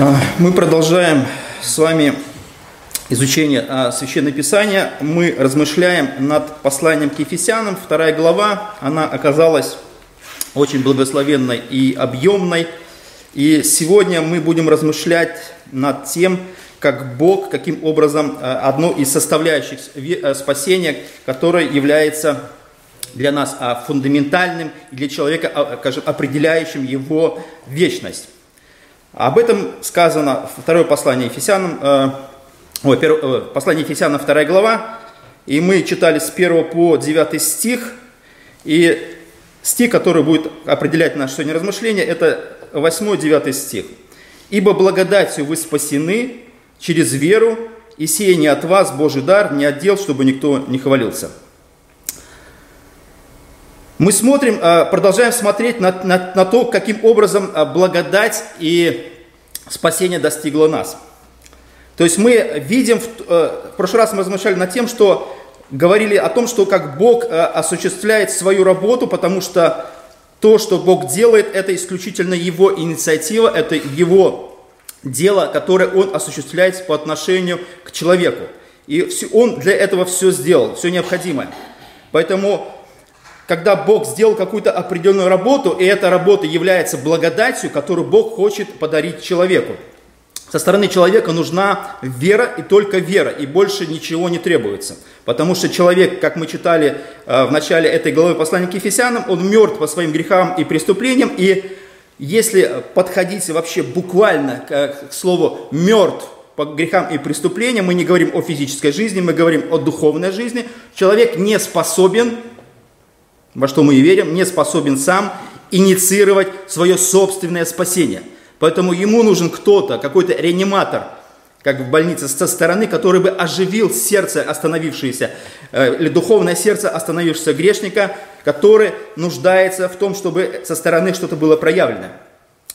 А, мы продолжаем с вами изучение а, Священного Писания. Мы размышляем над посланием к Ефесянам. Вторая глава, она оказалась очень благословенной и объемной. И сегодня мы будем размышлять над тем, как Бог, каким образом а, одно из составляющих спасения, которое является для нас фундаментальным и для человека, скажем, определяющим его вечность. Об этом сказано второе послание Ефесянам, э, ой, первое, э, послание Ефесянам, вторая глава, и мы читали с 1 по 9 стих, и стих, который будет определять наше сегодня размышление, это 8-9 стих. «Ибо благодатью вы спасены через веру, и сие не от вас Божий дар, не отдел, чтобы никто не хвалился». Мы смотрим, а, продолжаем смотреть на, на, на то, каким образом а, благодать и спасение достигло нас. То есть мы видим, э, в прошлый раз мы размышляли над тем, что говорили о том, что как Бог осуществляет свою работу, потому что то, что Бог делает, это исключительно Его инициатива, это Его дело, которое Он осуществляет по отношению к человеку. И Он для этого все сделал, все необходимое. Поэтому когда Бог сделал какую-то определенную работу, и эта работа является благодатью, которую Бог хочет подарить человеку. Со стороны человека нужна вера и только вера, и больше ничего не требуется. Потому что человек, как мы читали э, в начале этой главы послания к Ефесянам, он мертв по своим грехам и преступлениям, и если подходить вообще буквально к, к слову «мертв», по грехам и преступлениям, мы не говорим о физической жизни, мы говорим о духовной жизни, человек не способен во что мы и верим, не способен сам инициировать свое собственное спасение. Поэтому ему нужен кто-то, какой-то реаниматор, как в больнице, со стороны, который бы оживил сердце остановившееся, э, или духовное сердце остановившегося грешника, который нуждается в том, чтобы со стороны что-то было проявлено.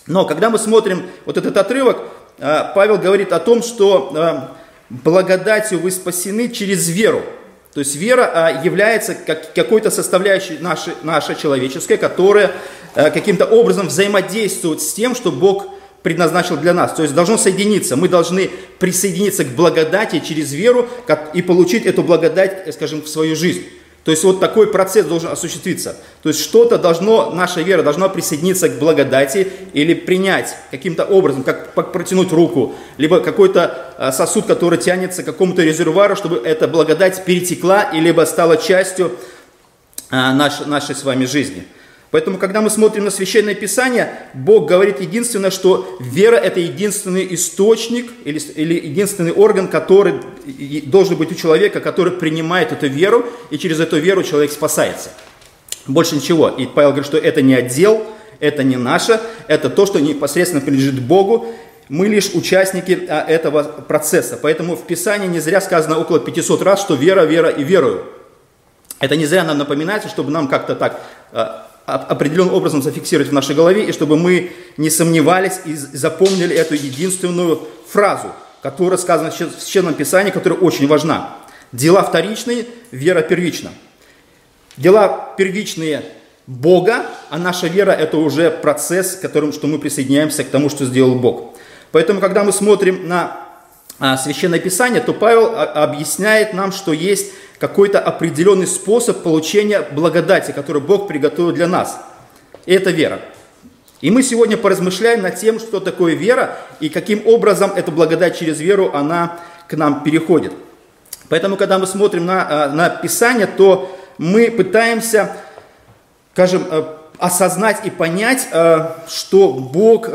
Но когда мы смотрим вот этот отрывок, э, Павел говорит о том, что э, благодатью вы спасены через веру. То есть вера а, является как, какой-то составляющей нашей, нашей человеческой, которая а, каким-то образом взаимодействует с тем, что Бог предназначил для нас. То есть должно соединиться. Мы должны присоединиться к благодати через веру и получить эту благодать, скажем, в свою жизнь. То есть вот такой процесс должен осуществиться. То есть что-то должно, наша вера должна присоединиться к благодати или принять каким-то образом, как, протянуть руку, либо какой-то а, сосуд, который тянется к какому-то резервуару, чтобы эта благодать перетекла и либо стала частью а, нашей, нашей с вами жизни. Поэтому, когда мы смотрим на Священное Писание, Бог говорит единственное, что вера – это единственный источник или, или единственный орган, который должен быть у человека, который принимает эту веру, и через эту веру человек спасается. Больше ничего. И Павел говорит, что это не отдел, это не наше, это то, что непосредственно принадлежит Богу. Мы лишь участники а, этого процесса. Поэтому в Писании не зря сказано около 500 раз, что вера, вера и верую. Это не зря нам напоминается, чтобы нам как-то так а, определенным образом зафиксировать в нашей голове, и чтобы мы не сомневались и запомнили эту единственную фразу, которая сказана в Священном Писании, которая очень важна. Дела вторичные, вера первична. Дела первичные Бога, а наша вера это уже процесс, которым что мы присоединяемся к тому, что сделал Бог. Поэтому, когда мы смотрим на а, Священное Писание, то Павел а, объясняет нам, что есть какой-то определенный способ получения благодати, который Бог приготовил для нас. И это вера. И мы сегодня поразмышляем над тем, что такое вера и каким образом эта благодать через веру, она к нам переходит. Поэтому, когда мы смотрим на, а, на Писание, то мы пытаемся, скажем, осознать и понять, что Бог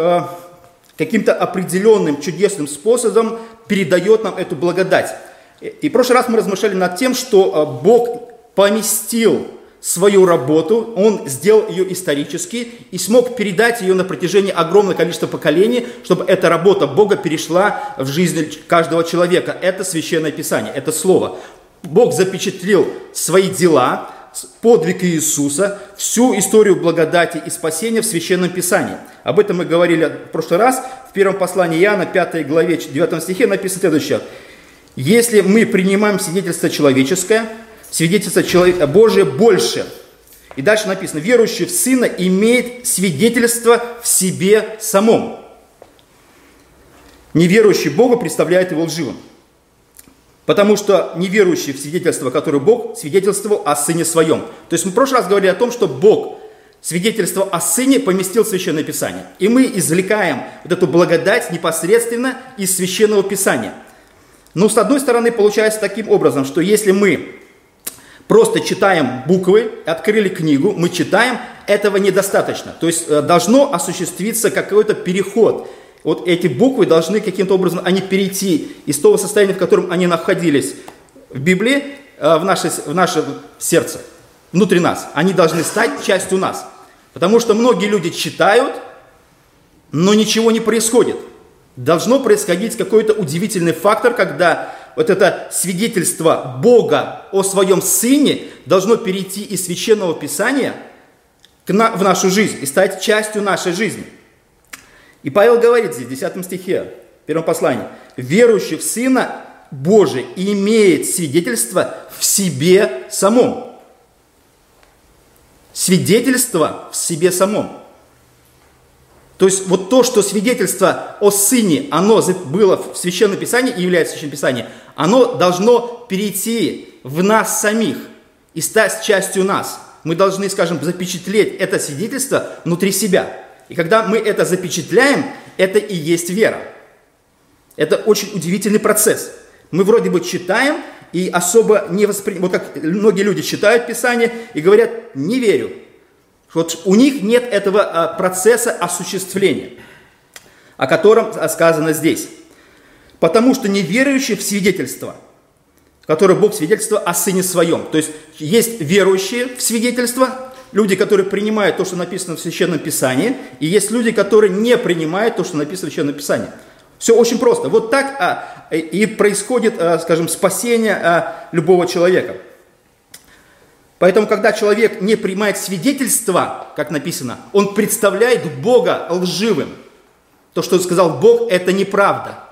каким-то определенным чудесным способом передает нам эту благодать. И в прошлый раз мы размышляли над тем, что э, Бог поместил свою работу, Он сделал ее исторически и смог передать ее на протяжении огромного количества поколений, чтобы эта работа Бога перешла в жизнь каждого человека. Это Священное Писание, это Слово. Бог запечатлел свои дела, подвиг Иисуса, всю историю благодати и спасения в Священном Писании. Об этом мы говорили в прошлый раз. В первом послании Иоанна, 5 главе, 9 стихе написано следующее. «Если мы принимаем свидетельство человеческое, свидетельство человека, Божие больше». И дальше написано, верующий в Сына имеет свидетельство в себе самом. неверующий Бога представляет его лживым. Потому что неверующий в свидетельство, которое Бог свидетельствовал о Сыне Своем. То есть мы в прошлый раз говорили о том, что Бог свидетельство о Сыне поместил в Священное Писание. И мы извлекаем вот эту благодать непосредственно из Священного Писания. Но с одной стороны получается таким образом, что если мы просто читаем буквы, открыли книгу, мы читаем, этого недостаточно. То есть э, должно осуществиться какой-то переход вот эти буквы должны каким-то образом, они перейти из того состояния, в котором они находились в Библии, э, в наше, в наше сердце, внутри нас. Они должны стать частью нас. Потому что многие люди читают, но ничего не происходит. Должно происходить какой-то удивительный фактор, когда вот это свидетельство Бога о своем Сыне должно перейти из Священного Писания в нашу жизнь и стать частью нашей жизни – и Павел говорит здесь, в 10 стихе, в первом послании, верующий в Сына Божий имеет свидетельство в себе самом. Свидетельство в себе самом. То есть вот то, что свидетельство о Сыне, оно было в Священном Писании и является Священным Писанием, оно должно перейти в нас самих и стать частью нас. Мы должны, скажем, запечатлеть это свидетельство внутри себя. И когда мы это запечатляем, это и есть вера. Это очень удивительный процесс. Мы вроде бы читаем и особо не воспринимаем, вот как многие люди читают Писание и говорят, не верю. Вот у них нет этого а, процесса осуществления, о котором сказано здесь. Потому что неверующие в свидетельство, которое Бог свидетельство о Сыне Своем. То есть есть верующие в свидетельство, люди, которые принимают то, что написано в Священном Писании, и есть люди, которые не принимают то, что написано в Священном Писании. Все очень просто. Вот так а, и происходит, а, скажем, спасение а, любого человека. Поэтому, когда человек не принимает свидетельства, как написано, он представляет Бога лживым. То, что сказал Бог, это неправда.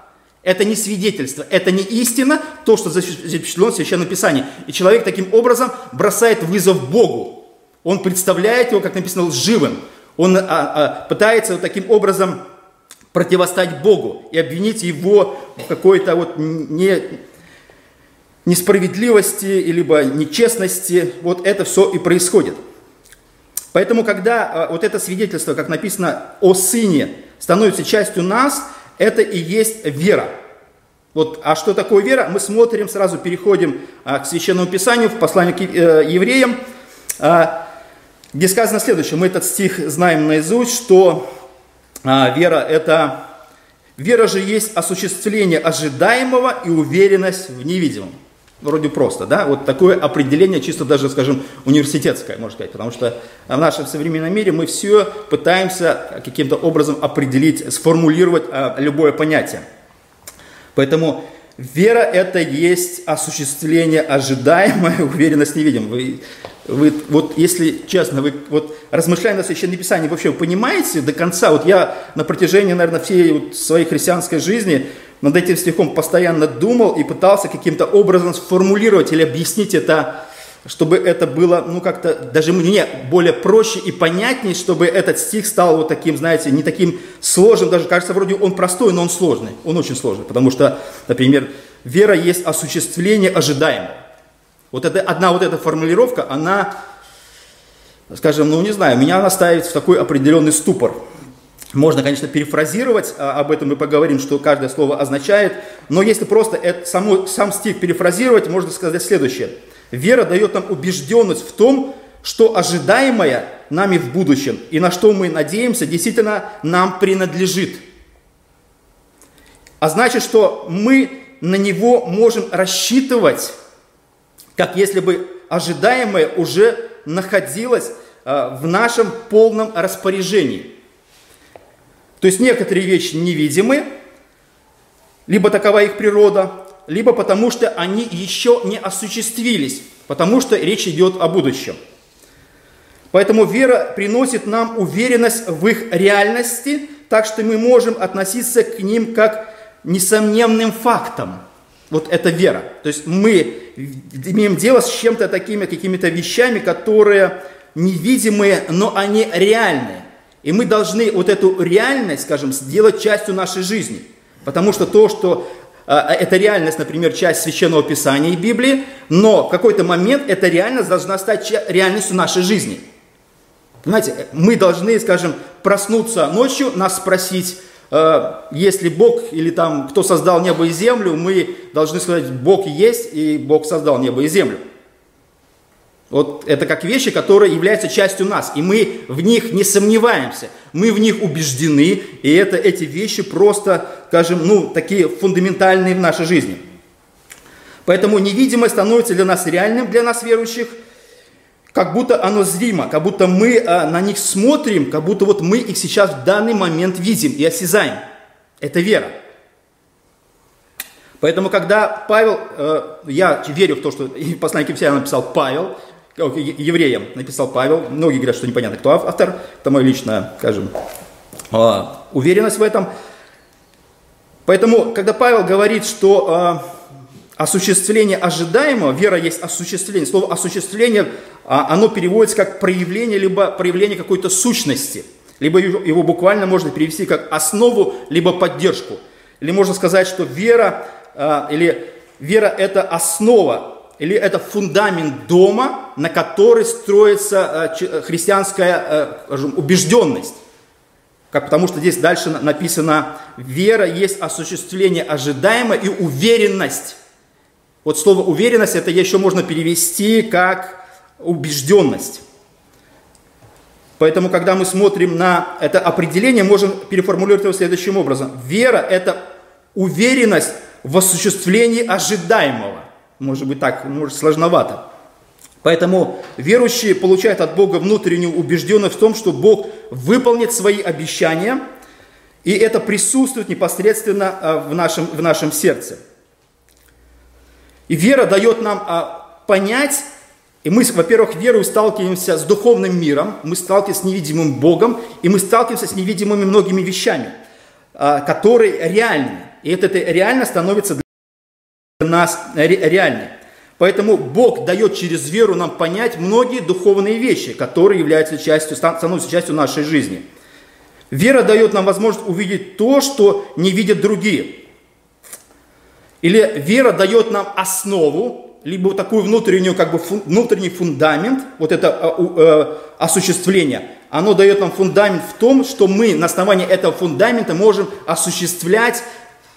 Это не свидетельство, это не истина, то, что запечатлено в Священном Писании. И человек таким образом бросает вызов Богу. Он представляет его, как написано, лживым. Он а, а, пытается вот таким образом противостать Богу и обвинить его в какой-то вот не, несправедливости, либо нечестности. Вот это все и происходит. Поэтому, когда а, вот это свидетельство, как написано о Сыне, становится частью нас, это и есть вера. Вот, а что такое вера? Мы смотрим, сразу переходим а, к Священному Писанию, в послании к э, евреям. А, где сказано следующее. Мы этот стих знаем наизусть, что вера это... Вера же есть осуществление ожидаемого и уверенность в невидимом. Вроде просто, да? Вот такое определение, чисто даже, скажем, университетское, можно сказать. Потому что в нашем современном мире мы все пытаемся каким-то образом определить, сформулировать а, любое понятие. Поэтому вера это есть осуществление ожидаемой, уверенность невидимого. Вы вы, вот если честно, вы вот размышляя на Священном Писании, вообще понимаете до конца, вот я на протяжении, наверное, всей вот своей христианской жизни над этим стихом постоянно думал и пытался каким-то образом сформулировать или объяснить это, чтобы это было, ну, как-то даже мне более проще и понятнее, чтобы этот стих стал вот таким, знаете, не таким сложным, даже кажется, вроде он простой, но он сложный, он очень сложный, потому что, например, вера есть осуществление ожидаемого. Вот это, одна вот эта формулировка, она, скажем, ну не знаю, меня она ставит в такой определенный ступор. Можно, конечно, перефразировать, а, об этом мы поговорим, что каждое слово означает, но если просто это, само, сам стих перефразировать, можно сказать следующее. Вера дает нам убежденность в том, что ожидаемое нами в будущем и на что мы надеемся, действительно нам принадлежит. А значит, что мы на него можем рассчитывать как если бы ожидаемое уже находилось а, в нашем полном распоряжении. То есть некоторые вещи невидимы, либо такова их природа, либо потому что они еще не осуществились, потому что речь идет о будущем. Поэтому вера приносит нам уверенность в их реальности, так что мы можем относиться к ним как несомненным фактам. Вот это вера. То есть мы имеем дело с чем-то такими, какими-то вещами, которые невидимые, но они реальные. И мы должны вот эту реальность, скажем, сделать частью нашей жизни. Потому что то, что а, это реальность, например, часть Священного Писания и Библии, но в какой-то момент эта реальность должна стать реальностью нашей жизни. Понимаете, мы должны, скажем, проснуться ночью, нас спросить, э, есть ли Бог или там кто создал небо и землю, мы должны сказать, Бог есть, и Бог создал небо и землю. Вот это как вещи, которые являются частью нас, и мы в них не сомневаемся, мы в них убеждены, и это эти вещи просто, скажем, ну, такие фундаментальные в нашей жизни. Поэтому невидимое становится для нас реальным, для нас верующих, как будто оно зримо, как будто мы а, на них смотрим, как будто вот мы их сейчас в данный момент видим и осязаем. Это вера. Поэтому, когда Павел, э, я верю в то, что послание к написал Павел, евреям написал Павел. Многие говорят, что непонятно, кто автор. Это моя личная, скажем, а, уверенность в этом. Поэтому, когда Павел говорит, что а, осуществление ожидаемого, вера есть осуществление. Слово осуществление, а, оно переводится как проявление, либо проявление какой-то сущности. Либо его буквально можно перевести как основу, либо поддержку. Или можно сказать, что вера, или вера это основа или это фундамент дома, на который строится э, э, христианская э, убежденность. Как, потому что здесь дальше написано, вера есть осуществление ожидаемого и уверенность. Вот слово уверенность, это еще можно перевести как убежденность. Поэтому, когда мы смотрим на это определение, можем переформулировать его следующим образом. Вера – это уверенность в осуществлении ожидаемого. Может быть так, может сложновато. Поэтому верующие получают от Бога внутреннюю убежденность в том, что Бог выполнит свои обещания, и это присутствует непосредственно а, в нашем, в нашем сердце. И вера дает нам а, понять, и мы, во-первых, верою сталкиваемся с духовным миром, мы сталкиваемся с невидимым Богом, и мы сталкиваемся с невидимыми многими вещами, а, которые реальны. И это, это реально становится нас реальны. Поэтому Бог дает через веру нам понять многие духовные вещи, которые являются частью, становятся частью нашей жизни. Вера дает нам возможность увидеть то, что не видят другие. Или вера дает нам основу, либо такую внутреннюю, как бы внутренний фундамент, вот это э, э, осуществление, оно дает нам фундамент в том, что мы на основании этого фундамента можем осуществлять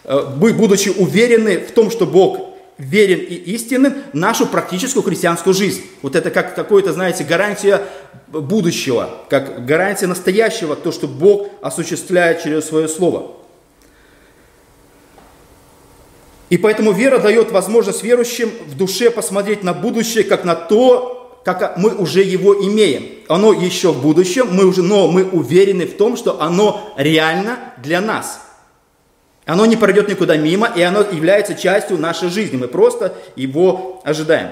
будучи уверены в том, что Бог верен и истинным, нашу практическую христианскую жизнь. Вот это как какое-то, знаете, гарантия будущего, как гарантия настоящего, то, что Бог осуществляет через свое слово. И поэтому вера дает возможность верующим в душе посмотреть на будущее, как на то, как мы уже его имеем. Оно еще в будущем, мы уже, но мы уверены в том, что оно реально для нас – оно не пройдет никуда мимо, и оно является частью нашей жизни. Мы просто его ожидаем.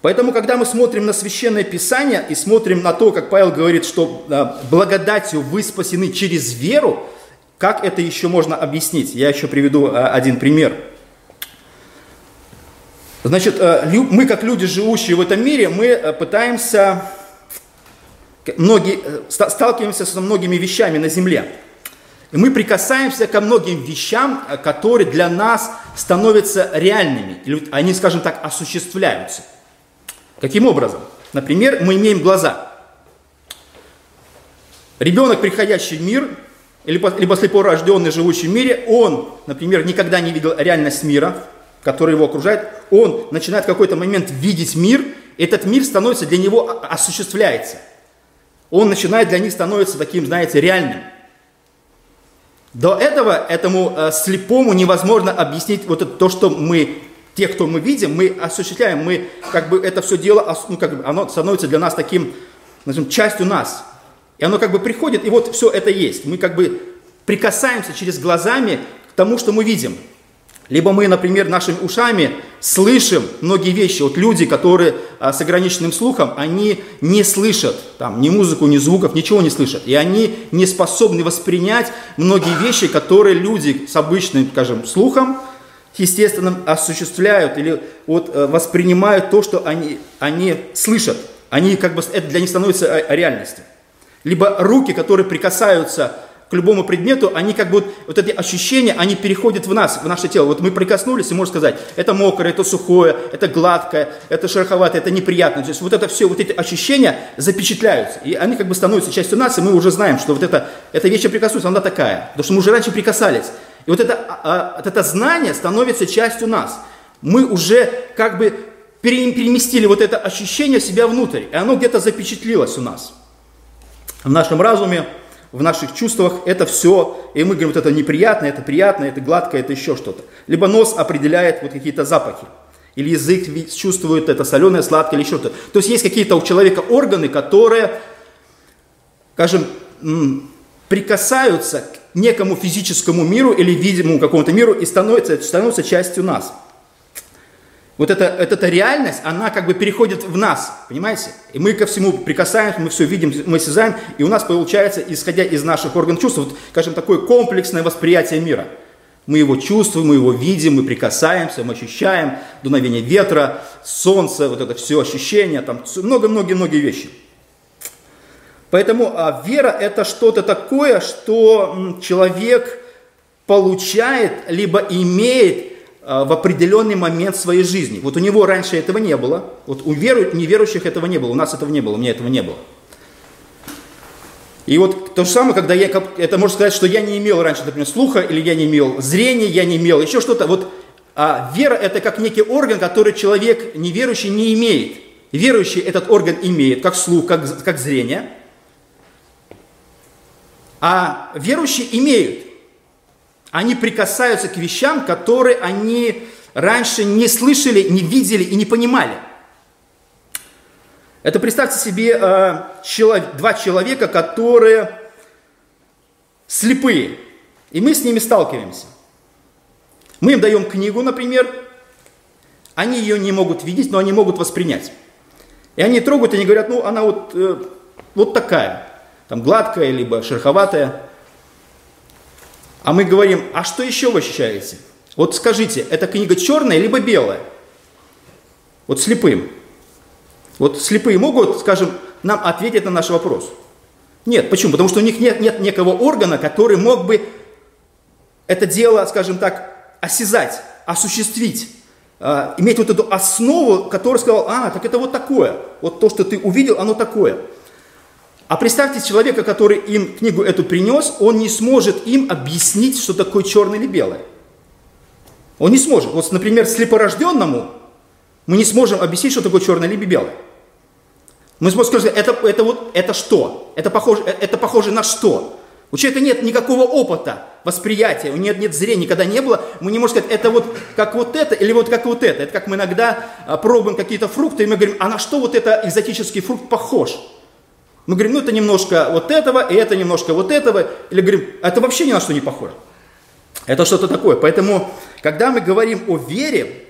Поэтому, когда мы смотрим на Священное Писание и смотрим на то, как Павел говорит, что благодатью вы спасены через веру, как это еще можно объяснить? Я еще приведу а, один пример. Значит, э, мы как люди, живущие в этом мире, мы э, пытаемся, многие, э, сталкиваемся со многими вещами на земле. И мы прикасаемся ко многим вещам, э, которые для нас становятся реальными. Или они, скажем так, осуществляются. Каким образом? Например, мы имеем глаза. Ребенок, приходящий в мир, либо, либо слепорожденный, живущий в мире, он, например, никогда не видел реальность мира, который его окружает, он начинает в какой-то момент видеть мир, этот мир становится для него, осуществляется. Он начинает для них становиться таким, знаете, реальным. До этого этому э, слепому невозможно объяснить вот это, то, что мы, те, кто мы видим, мы осуществляем, мы как бы это все дело, ну, как бы оно становится для нас таким, скажем, частью нас. И оно как бы приходит, и вот все это есть. Мы как бы прикасаемся через глазами к тому, что мы видим. Либо мы, например, нашими ушами слышим многие вещи. Вот люди, которые а, с ограниченным слухом, они не слышат там, ни музыку, ни звуков, ничего не слышат. И они не способны воспринять многие вещи, которые люди с обычным, скажем, слухом, естественно, осуществляют или вот, э, воспринимают то, что они, они слышат. Они как бы, это для них становится э, реальностью. Либо руки, которые прикасаются к любому предмету, они как бы, вот эти ощущения, они переходят в нас, в наше тело. Вот мы прикоснулись, и можно сказать, это мокрое, это сухое, это гладкое, это шероховатое, это неприятное. То есть вот это все, вот эти ощущения запечатляются, и они как бы становятся частью нас, и мы уже знаем, что вот это, эта вещь прикоснуться, она такая, потому что мы уже раньше прикасались. И вот это, а, вот это знание становится частью нас. Мы уже как бы переместили вот это ощущение себя внутрь, и оно где-то запечатлилось у нас. В нашем разуме, в наших чувствах это все, и мы говорим, вот это неприятно, это приятно, это гладко, это еще что-то. Либо нос определяет вот какие-то запахи, или язык чувствует это соленое, сладкое или что-то. То есть есть какие-то у человека органы, которые, скажем, прикасаются к некому физическому миру или видимому какому-то миру и становятся, становятся частью нас. Вот эта, эта реальность, она как бы переходит в нас, понимаете? И мы ко всему прикасаемся, мы все видим, мы осязаем, и у нас получается, исходя из наших органов чувств, вот, скажем, такое комплексное восприятие мира. Мы его чувствуем, мы его видим, мы прикасаемся, мы ощущаем дуновение ветра, солнца, вот это все ощущения, там много-многие-многие вещи. Поэтому а, вера это что-то такое, что человек получает, либо имеет в определенный момент своей жизни. Вот у него раньше этого не было, вот у веру, неверующих этого не было, у нас этого не было, у меня этого не было. И вот то же самое, когда я, это можно сказать, что я не имел раньше, например, слуха, или я не имел зрения, я не имел еще что-то. Вот а вера это как некий орган, который человек неверующий не имеет. Верующий этот орган имеет, как слух, как, как зрение. А верующие имеют они прикасаются к вещам, которые они раньше не слышали, не видели и не понимали. Это представьте себе э, человек, два человека, которые слепые, и мы с ними сталкиваемся. Мы им даем книгу, например, они ее не могут видеть, но они могут воспринять. И они трогают, и они говорят, ну она вот, э, вот такая, там гладкая, либо шероховатая. А мы говорим, а что еще вы ощущаете? Вот скажите, эта книга черная либо белая? Вот слепым. Вот слепые могут, скажем, нам ответить на наш вопрос? Нет. Почему? Потому что у них нет, нет некого органа, который мог бы это дело, скажем так, осязать, осуществить, э, иметь вот эту основу, которая сказала, а, так это вот такое. Вот то, что ты увидел, оно такое. А представьте человека, который им книгу эту принес, он не сможет им объяснить, что такое черное или белое. Он не сможет. Вот, например, слепорожденному мы не сможем объяснить, что такое черное или белое. Мы сможем сказать, это, это вот, это что? Это похоже, это похоже на что? У человека нет никакого опыта восприятия, у него нет, нет зрения, никогда не было. Мы не можем сказать, это вот как вот это или вот как вот это. Это как мы иногда а, пробуем какие-то фрукты, и мы говорим, а на что вот это экзотический фрукт похож? Мы говорим, ну это немножко вот этого, и это немножко вот этого. Или говорим, это вообще ни на что не похоже. Это что-то такое. Поэтому, когда мы говорим о вере,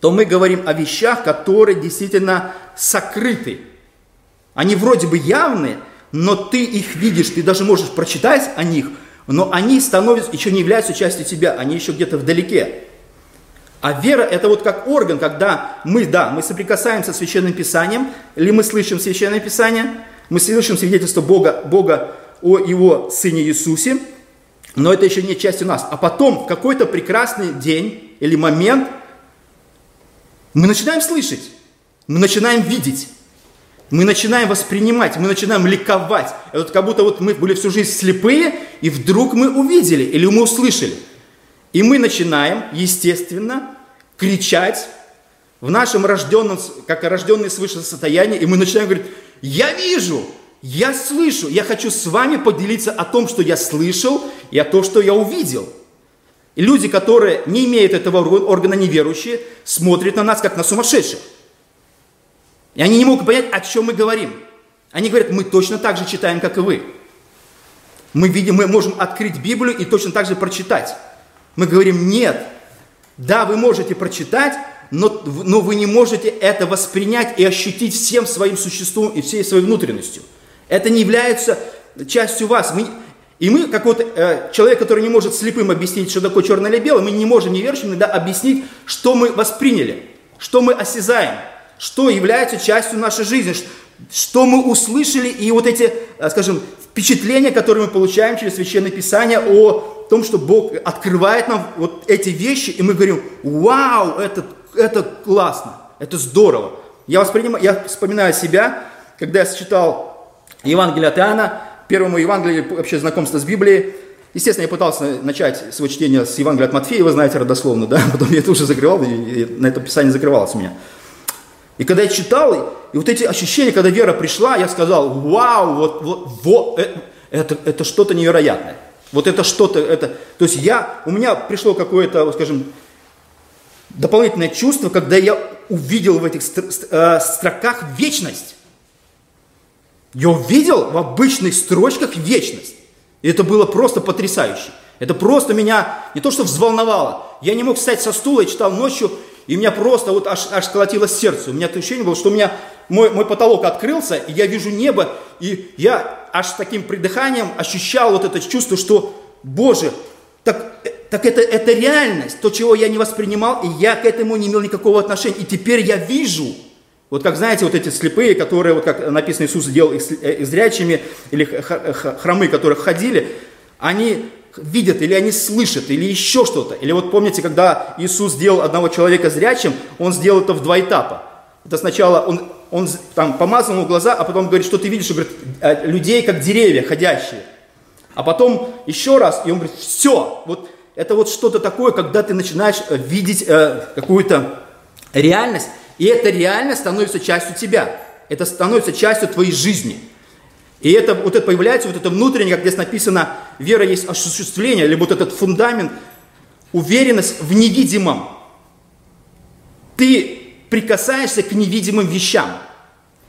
то мы говорим о вещах, которые действительно сокрыты. Они вроде бы явны, но ты их видишь, ты даже можешь прочитать о них, но они становятся, еще не являются частью тебя, они еще где-то вдалеке. А вера это вот как орган, когда мы, да, мы соприкасаемся с Священным Писанием, или мы слышим Священное Писание, мы слышим свидетельство Бога, Бога о Его Сыне Иисусе, но это еще не часть у нас. А потом, в какой-то прекрасный день или момент, мы начинаем слышать, мы начинаем видеть, мы начинаем воспринимать, мы начинаем ликовать. Это вот как будто вот мы были всю жизнь слепые, и вдруг мы увидели или мы услышали. И мы начинаем, естественно, кричать в нашем рожденном, как рожденные свыше состоянии, и мы начинаем говорить, я вижу, я слышу, я хочу с вами поделиться о том, что я слышал, и о том, что я увидел. И люди, которые не имеют этого органа неверующие, смотрят на нас, как на сумасшедших. И они не могут понять, о чем мы говорим. Они говорят, мы точно так же читаем, как и вы. Мы видим, мы можем открыть Библию и точно так же прочитать. Мы говорим, нет. Да, вы можете прочитать, но, но вы не можете это воспринять и ощутить всем своим существом и всей своей внутренностью. Это не является частью вас. Мы, и мы, как вот э, человек, который не может слепым объяснить, что такое черное или белое, мы не можем неверующим иногда объяснить, что мы восприняли, что мы осязаем, что является частью нашей жизни, что мы услышали, и вот эти, э, скажем, впечатление, которое мы получаем через Священное Писание о том, что Бог открывает нам вот эти вещи, и мы говорим, вау, это, это классно, это здорово. Я, воспринимаю, я вспоминаю себя, когда я читал Евангелие от Иоанна, первому Евангелию, вообще знакомство с Библией, Естественно, я пытался начать свое чтение с Евангелия от Матфея, вы знаете, родословно, да, потом я это уже закрывал, и на это писание закрывалось у меня. И когда я читал, и вот эти ощущения, когда вера пришла, я сказал, вау, вот, вот, вот э, это, это что-то невероятное. Вот это что-то, это, то есть я, у меня пришло какое-то, скажем, дополнительное чувство, когда я увидел в этих э, строках вечность. Я увидел в обычных строчках вечность. И это было просто потрясающе. Это просто меня не то что взволновало. Я не мог встать со стула, я читал ночью, и меня просто вот аж, аж колотилось сердце. У меня ощущение было, что у меня мой, мой потолок открылся, и я вижу небо, и я аж таким придыханием ощущал вот это чувство, что, Боже, так, так это, это реальность, то, чего я не воспринимал, и я к этому не имел никакого отношения. И теперь я вижу, вот как знаете, вот эти слепые, которые, вот как написано, Иисус делал их э, зрячими, или хромы, которые ходили, они видят, или они слышат, или еще что-то. Или вот помните, когда Иисус сделал одного человека зрячим, Он сделал это в два этапа. Это сначала Он, он там помазал ему глаза, а потом говорит, что ты видишь, он говорит, «Э, людей как деревья ходящие. А потом еще раз, и он говорит, все, вот это вот что-то такое, когда ты начинаешь э, видеть э, какую-то реальность, и эта реальность становится частью тебя. Это становится частью твоей жизни. И это, вот это появляется, вот это внутреннее, как здесь написано, вера есть осуществление, либо вот этот фундамент, уверенность в невидимом. Ты прикасаешься к невидимым вещам.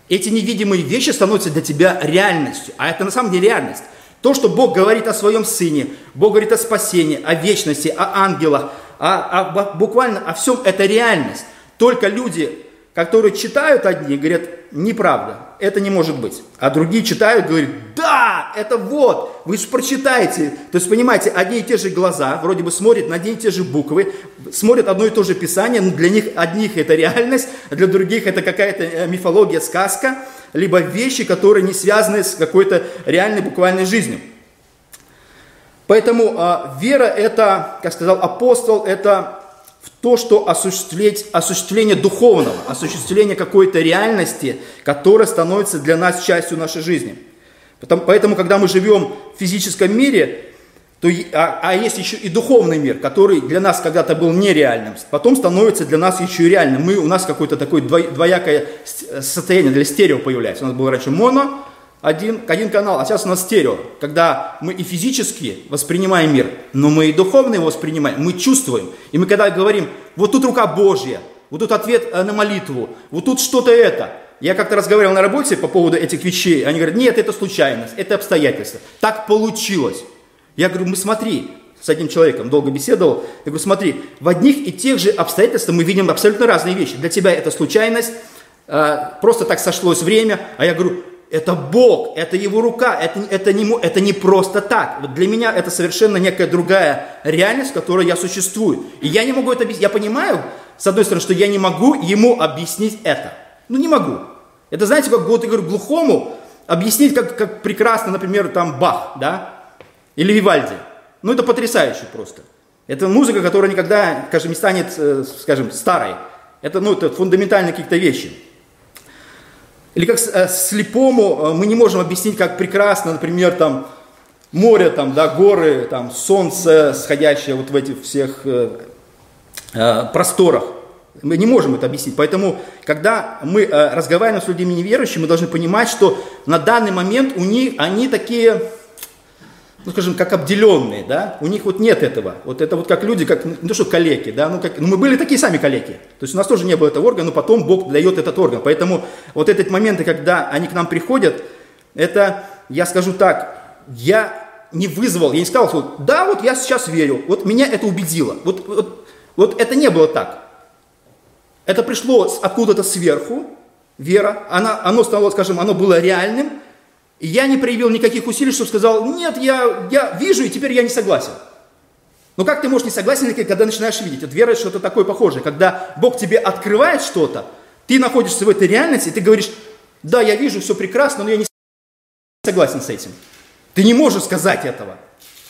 Эти невидимые вещи становятся для тебя реальностью. А это на самом деле реальность. То, что Бог говорит о своем Сыне, Бог говорит о спасении, о вечности, о ангелах, о, о, буквально о всем, это реальность. Только люди, которые читают одни, говорят, неправда, это не может быть. А другие читают, говорят, да, это вот, вы же прочитаете. То есть, понимаете, одни и те же глаза, вроде бы смотрят на одни и те же буквы, смотрят одно и то же писание, но для них одних это реальность, а для других это какая-то э, мифология, сказка, либо вещи, которые не связаны с какой-то реальной буквальной жизнью. Поэтому э, вера это, как сказал апостол, это в то, что осуществлять, осуществление духовного, осуществление какой-то реальности, которая становится для нас частью нашей жизни. Потому, поэтому, когда мы живем в физическом мире, то, а, а есть еще и духовный мир, который для нас когда-то был нереальным, потом становится для нас еще и реальным. Мы, у нас какое-то такое двоякое состояние для стерео появляется. У нас было раньше моно, один, один канал, а сейчас у нас стерео, когда мы и физически воспринимаем мир, но мы и духовно его воспринимаем, мы чувствуем. И мы когда говорим, вот тут рука Божья, вот тут ответ э, на молитву, вот тут что-то это. Я как-то разговаривал на работе по поводу этих вещей, они говорят, нет, это случайность, это обстоятельство. Так получилось. Я говорю, мы смотри, с одним человеком долго беседовал, я говорю, смотри, в одних и тех же обстоятельствах мы видим абсолютно разные вещи. Для тебя это случайность, э, просто так сошлось время, а я говорю, это Бог, это Его рука, это, это, не, это не просто так. Вот для меня это совершенно некая другая реальность, в которой я существую. И я не могу это объяснить. Я понимаю, с одной стороны, что я не могу ему объяснить это. Ну, не могу. Это, знаете, как вот говорю, глухому объяснить, как, как прекрасно, например, там Бах, да, или Вивальди. Ну, это потрясающе просто. Это музыка, которая никогда, скажем, не станет, э, скажем, старой. Это, ну, это фундаментальные какие-то вещи. Или как э, слепому э, мы не можем объяснить, как прекрасно, например, там море, там, да, горы, там, солнце, сходящее вот в этих всех э, просторах. Мы не можем это объяснить. Поэтому, когда мы разговариваем с людьми неверующими, мы должны понимать, что на данный момент у них, они такие, ну, скажем, как обделенные, да, у них вот нет этого. Вот это вот как люди, как, не то что калеки, да, ну, как, ну мы были такие сами калеки. То есть у нас тоже не было этого органа, но потом Бог дает этот орган. Поэтому вот этот моменты, когда они к нам приходят, это, я скажу так, я не вызвал, я не сказал, что да, вот я сейчас верю, вот меня это убедило. Вот, вот, вот это не было так. Это пришло откуда-то сверху, вера, она, оно стало, скажем, оно было реальным, и я не проявил никаких усилий, чтобы сказал, нет, я, я вижу, и теперь я не согласен. Но как ты можешь не согласен, когда начинаешь видеть? Вот вера что-то такое похожее. Когда Бог тебе открывает что-то, ты находишься в этой реальности, и ты говоришь, да, я вижу, все прекрасно, но я не согласен с этим. Ты не можешь сказать этого.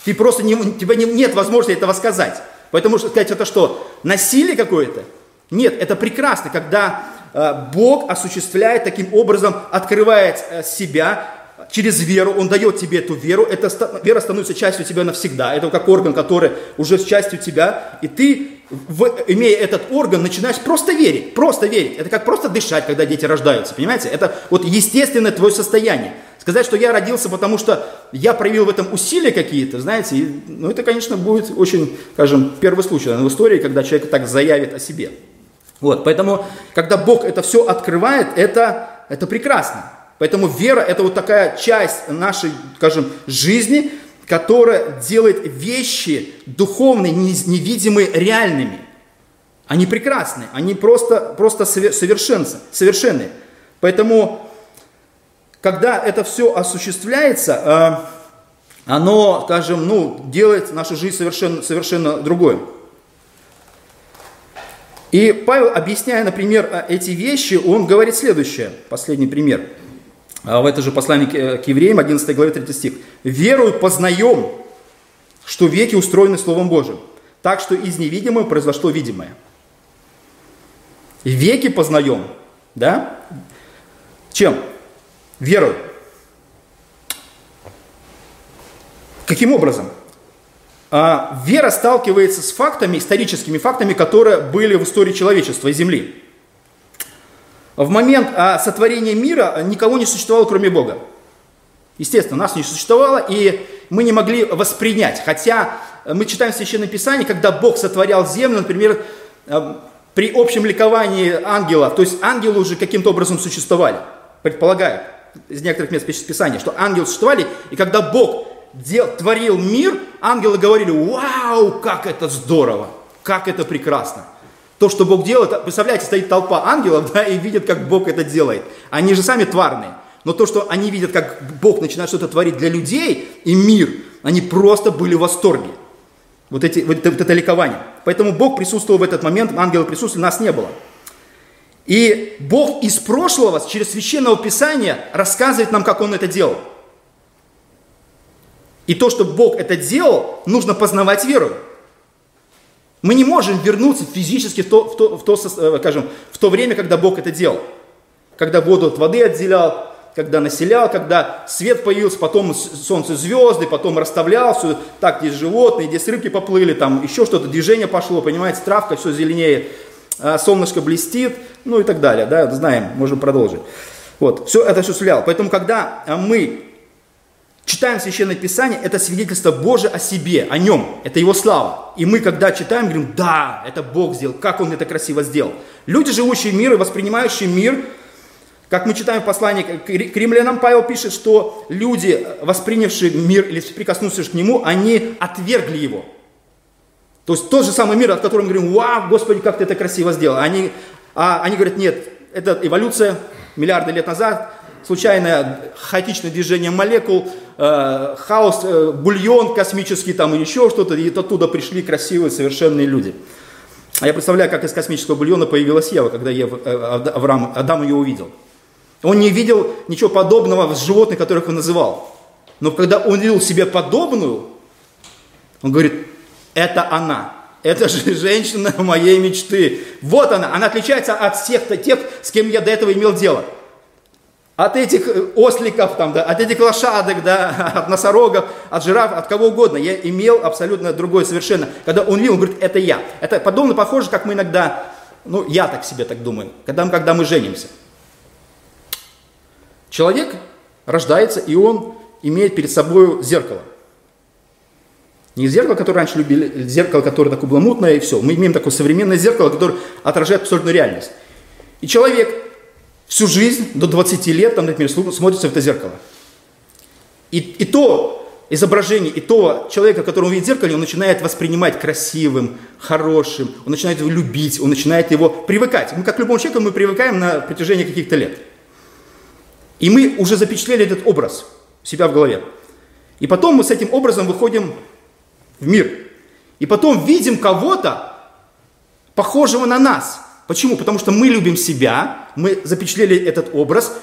Ты просто не, у тебя не, нет возможности этого сказать. Поэтому что сказать, это что, насилие какое-то? Нет, это прекрасно, когда э, Бог осуществляет таким образом, открывает э, себя через веру, Он дает тебе эту веру, эта вера становится частью тебя навсегда, это как орган, который уже частью тебя, и ты, в, имея этот орган, начинаешь просто верить, просто верить. Это как просто дышать, когда дети рождаются, понимаете? Это вот естественное твое состояние. Сказать, что я родился, потому что я проявил в этом усилия какие-то, знаете, и, ну это, конечно, будет очень, скажем, первый случай в истории, когда человек так заявит о себе. Вот, поэтому, когда Бог это все открывает, это, это прекрасно. Поэтому вера – это вот такая часть нашей, скажем, жизни, которая делает вещи духовные, невидимые, реальными. Они прекрасны, они просто, просто совершенны. Поэтому, когда это все осуществляется, э, оно, скажем, ну, делает нашу жизнь совершенно, совершенно другой. И Павел, объясняя, например, эти вещи, он говорит следующее, последний пример – в это же послание к евреям, 11 главе, 3 стих. «Верую познаем, что веки устроены Словом Божьим, так что из невидимого произошло видимое». Веки познаем, да? Чем? Верою. Каким образом? А, вера сталкивается с фактами, историческими фактами, которые были в истории человечества и Земли. В момент а, сотворения мира никого не существовало, кроме Бога. Естественно, нас не существовало, и мы не могли воспринять. Хотя мы читаем в Священном Писании, когда Бог сотворял землю, например, э, при общем ликовании ангелов, то есть ангелы уже каким-то образом существовали, предполагают из некоторых мест Писания, что ангелы существовали, и когда Бог дел, творил мир, ангелы говорили, вау, как это здорово, как это прекрасно. То, что Бог делает, представляете, стоит толпа ангелов, да, и видят, как Бог это делает. Они же сами тварные. Но то, что они видят, как Бог начинает что-то творить для людей и мир, они просто были в восторге. Вот, эти, вот, это, вот это ликование. Поэтому Бог присутствовал в этот момент, ангелы присутствовали, нас не было. И Бог из прошлого, через Священного Писания, рассказывает нам, как Он это делал. И то, что Бог это делал, нужно познавать веру. Мы не можем вернуться физически в то, в то, в то, э, скажем, в то время, когда Бог это делал. Когда воду от воды отделял, когда населял, когда свет появился, потом солнце, звезды, потом расставлял все, так, здесь животные, здесь рыбки поплыли, там еще что-то, движение пошло, понимаете, травка все зеленеет, а солнышко блестит, ну и так далее, да, знаем, можем продолжить. Вот, все это осуществлял. Поэтому, когда мы читаем Священное Писание, это свидетельство Божие о себе, о нем, это его слава. И мы, когда читаем, говорим, да, это Бог сделал, как он это красиво сделал. Люди, живущие в мире, воспринимающие мир, как мы читаем в послании к римлянам, Павел пишет, что люди, воспринявшие мир или прикоснувшись к нему, они отвергли его. То есть тот же самый мир, от которого мы говорим, вау, Господи, как ты это красиво сделал. Они, а, они говорят, нет, это эволюция миллиарды лет назад, случайное хаотичное движение молекул, э, хаос, э, бульон космический там и еще что-то, и оттуда пришли красивые совершенные люди. А я представляю, как из космического бульона появилась Ева, когда Ева, э, Авраам, Адам ее увидел. Он не видел ничего подобного в животных, которых он называл. Но когда он видел себе подобную, он говорит, это она. Это же женщина моей мечты. Вот она. Она отличается от всех тех, с кем я до этого имел дело от этих э, осликов, там, да, от этих лошадок, да, от носорогов, от жираф, от кого угодно. Я имел абсолютно другое совершенно. Когда он видел, он говорит, это я. Это подобно похоже, как мы иногда, ну, я так себе так думаю, когда, когда мы женимся. Человек рождается, и он имеет перед собой зеркало. Не зеркало, которое раньше любили, зеркало, которое такое было мутное, и все. Мы имеем такое современное зеркало, которое отражает абсолютную реальность. И человек всю жизнь, до 20 лет, там, например, смотрится в это зеркало. И, и то изображение, и то человека, которого видит в зеркале, он начинает воспринимать красивым, хорошим, он начинает его любить, он начинает его привыкать. Мы, как к любому человеку, мы привыкаем на протяжении каких-то лет. И мы уже запечатлели этот образ у себя в голове. И потом мы с этим образом выходим в мир. И потом видим кого-то, похожего на нас – Почему? Потому что мы любим себя, мы запечатлели этот образ,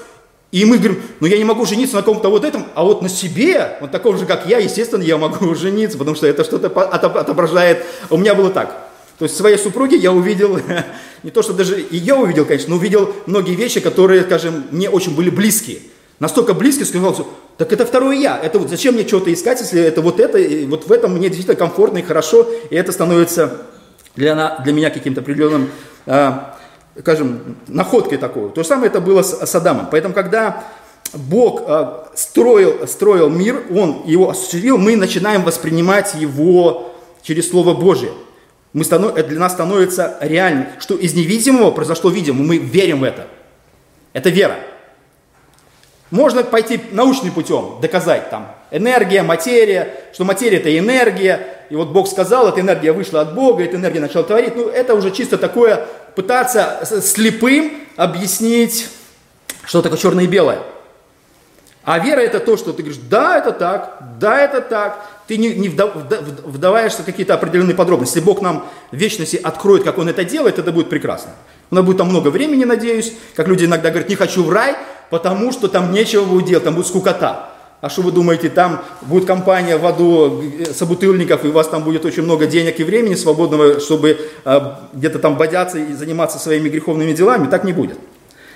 И мы говорим, ну я не могу жениться на ком-то вот этом, а вот на себе, вот таком же, как я, естественно, я могу жениться, потому что это что-то отображает. У меня было так. То есть своей супруге я увидел, не то что даже ее увидел, конечно, но увидел многие вещи, которые, скажем, мне очень были близкие. Настолько близкие, сказал, так это второе я. Это вот зачем мне что-то искать, если это вот это, и вот в этом мне действительно комфортно и хорошо, и это становится для, для меня каким-то определенным, скажем, находкой такой. То же самое это было с, с Адамом. Поэтому, когда Бог э, строил, строил мир, Он его осуществил, мы начинаем воспринимать его через Слово Божие мы станов, это для нас становится реальным, что из невидимого произошло видимое, мы верим в это. Это вера. Можно пойти научным путем, доказать там энергия, материя, что материя это энергия, и вот Бог сказал, эта энергия вышла от Бога, эта энергия начала творить. Ну, это уже чисто такое, пытаться слепым объяснить, что такое черное и белое. А вера это то, что ты говоришь, да, это так, да, это так. Ты не, не вдаваешься в какие-то определенные подробности. Если Бог нам в вечности откроет, как Он это делает, это будет прекрасно. У нас будет там много времени, надеюсь. Как люди иногда говорят, не хочу в рай, потому что там нечего будет делать, там будет скукота. А что вы думаете, там будет компания в аду э, собутыльников, и у вас там будет очень много денег и времени свободного, чтобы э, где-то там бодяться и заниматься своими греховными делами? Так не будет.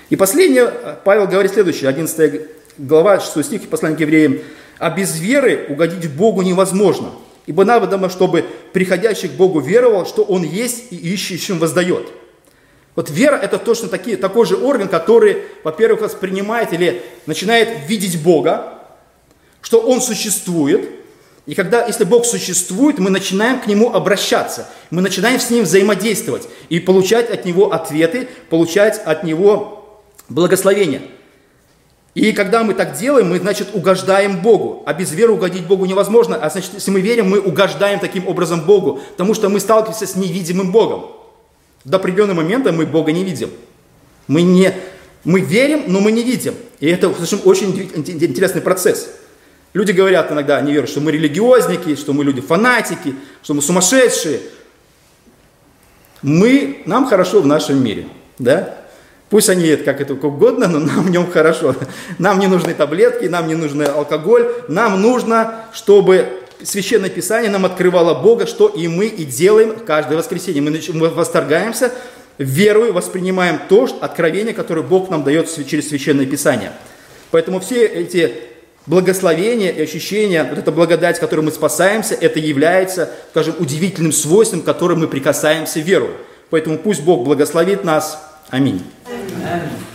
И последнее, э, Павел говорит следующее, 11 глава 6 стих послания к евреям, «А без веры угодить Богу невозможно, ибо надо, чтобы приходящий к Богу веровал, что Он есть и ищущим воздает». Вот вера – это точно таки, такой же орган, который, во-первых, воспринимает или начинает видеть Бога, что Он существует, и когда, если Бог существует, мы начинаем к Нему обращаться, мы начинаем с Ним взаимодействовать и получать от Него ответы, получать от Него благословения – и когда мы так делаем, мы, значит, угождаем Богу. А без веры угодить Богу невозможно. А значит, если мы верим, мы угождаем таким образом Богу, потому что мы сталкиваемся с невидимым Богом. До определенного момента мы Бога не видим. Мы, не, мы верим, но мы не видим. И это очень интересный процесс. Люди говорят иногда, они верят, что мы религиозники, что мы люди фанатики, что мы сумасшедшие. Мы, нам хорошо в нашем мире. Да? Пусть они как это угодно, но нам в нем хорошо. Нам не нужны таблетки, нам не нужен алкоголь. Нам нужно, чтобы Священное Писание нам открывало Бога, что и мы и делаем каждое воскресенье. Мы восторгаемся, верою воспринимаем то откровение, которое Бог нам дает через Священное Писание. Поэтому все эти благословения и ощущения, вот эта благодать, которой мы спасаемся, это является, скажем, удивительным свойством, которым мы прикасаемся верою. Поэтому пусть Бог благословит нас. Аминь. Amen.